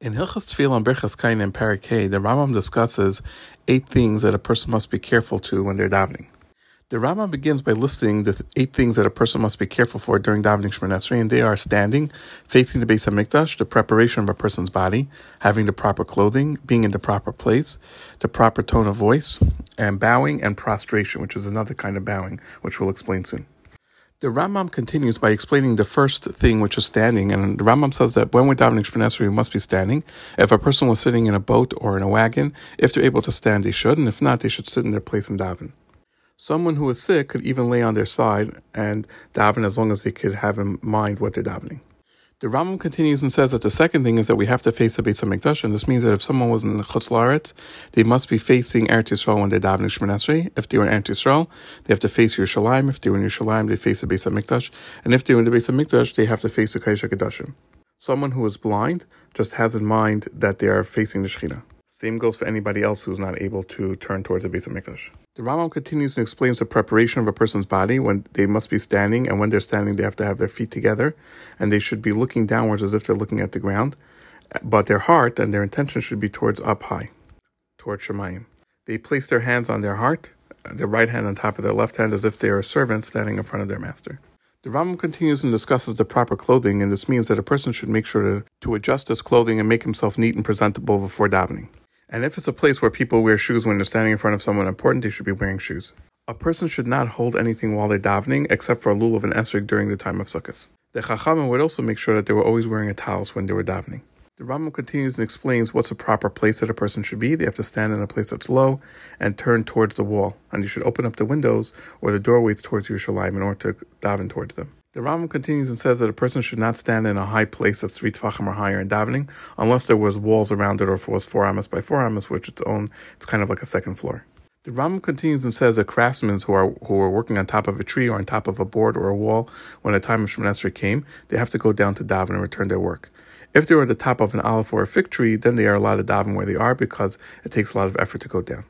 In Hilchas Tefillah and Birchas Kohanim and Perek Hey, the Rambam discusses eight things that a person must be careful to when they're davening. The Rambam begins by listing the eight things that a person must be careful for during davening Shemon Esrei, and they are standing, facing the Beis of Hamikdash, the preparation of a person's body, having the proper clothing, being in the proper place, the proper tone of voice, and bowing and prostration, which is another kind of bowing, which we'll explain soon. The Rambam continues by explaining the first thing, which is standing. And the Rambam says that when we're davening Shemon we must be standing. If a person was sitting in a boat or in a wagon, if they're able to stand, they should. And if not, they should sit in their place and daven. Someone who is sick could even lay on their side and daven as long as they could have in mind what they're davening. The Rambam continues and says that the second thing is that we have to face the Beis Hamikdash, and this means that if someone was in the Chutz La'aretz, they must be facing Eretz Yisrael when they're davening Shemon Esrei. If they were in Eretz Yisrael, they have to face Yerushalayim. If they were in Yerushalayim, they face the Beis Hamikdash, and if they were in the Beis Hamikdash, they have to face the Kodesh HaKodashim. Someone who is blind just has in mind that they are facing the Shekhinah. Same goes for anybody else who's not able to turn towards the Beis Hamikdash. The Rambam continues and explains the preparation of a person's body when they must be standing, and when they're standing, they have to have their feet together, and they should be looking downwards as if they're looking at the ground, but their heart and their intention should be towards up high, towards Shamayim. They place their hands on their heart, their right hand on top of their left hand, as if they are a servant standing in front of their master. The Rambam continues and discusses the proper clothing, and this means that a person should make sure to, to adjust his clothing and make himself neat and presentable before davening. And if it's a place where people wear shoes when they're standing in front of someone important, they should be wearing shoes. A person should not hold anything while they're davening except for a lulav and esrog during the time of Sukkos. The chachamim would also make sure that they were always wearing a talis when they were davening. The Rambam continues and explains what's a proper place that a person should be. They have to stand in a place that's low and turn towards the wall. And you should open up the windows or the doorways towards Yerushalayim in order to daven towards them. The Rambam continues and says that a person should not stand in a high place that's three tefachim or higher in davening, unless there was walls around it or if it was four amas by four amas, which its own, it's kind of like a second floor. The Rambam continues and says that craftsmen who are who are working on top of a tree or on top of a board or a wall when the time of Shemon Esrei came, they have to go down to daven and return their work. If they're at the top of an olive or a fig tree, then they are allowed to daven where they are because it takes a lot of effort to go down.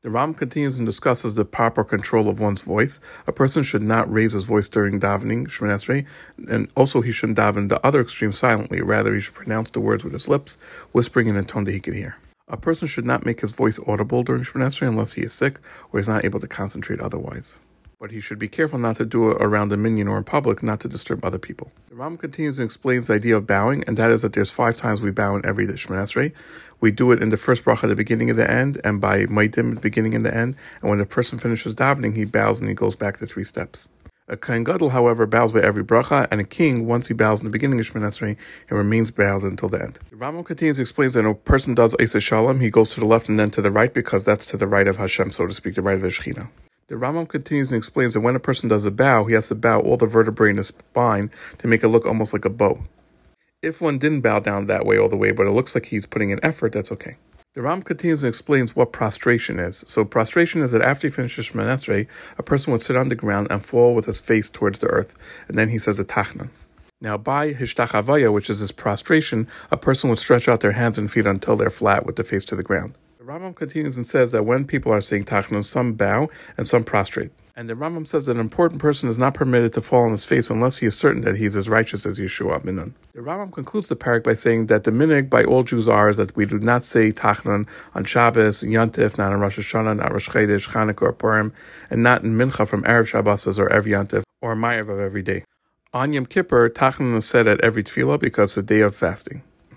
The Ram continues and discusses the proper control of one's voice. A person should not raise his voice during davening, Shemon and also he shouldn't daven the other extreme silently. Rather, he should pronounce the words with his lips, whispering in a tone that he can hear. A person should not make his voice audible during Shemon unless he is sick or is not able to concentrate otherwise but he should be careful not to do it around a minyan or in public, not to disturb other people. The Ram continues and explains the idea of bowing, and that is that there's five times we bow in every Shemon Esrei. We do it in the first bracha at the beginning and the end, and by Modim at the beginning and the end. And when the person finishes davening, he bows and he goes back the three steps. A Kohen Gadol, however, bows by every bracha, and a king, once he bows in the beginning of Shemon Esrei, he remains bowed until the end. The Rambam continues to explain that when a person does Oseh Shalom, he goes to the left and then to the right because that's to the right of Hashem, so to speak, the right of the Shekhinah. The Rambam continues and explains that when a person does a bow, he has to bow all the vertebrae in his spine to make it look almost like a bow. If one didn't bow down that way all the way, but it looks like he's putting an effort, that's okay. The Ram continues and explains what prostration is. So prostration is that after he finishes Shemon Esrei, a person would sit on the ground and fall with his face towards the earth, and then he says a tachnun. Now, by hishtachavaya, which is his prostration, a person would stretch out their hands and feet until they're flat with the face to the ground. The Rambam continues and says that when people are saying tachnun, some bow and some prostrate. And the Rambam says that an important person is not permitted to fall on his face unless he is certain that he is as righteous as Yehoshua bin Nun. The Rambam concludes the perek by saying that the minhag by all Jews are is that we do not say tachnun on Shabbos, Yantif, not on Rosh Hashanah, not Rosh Chodesh, Chanukah, or Purim, and not in Mincha from Erev Shabbos or every Yantif, or Ma'ariv of every day. On Yom Kippur, tachnun is said at every tefillah because it's a day of fasting.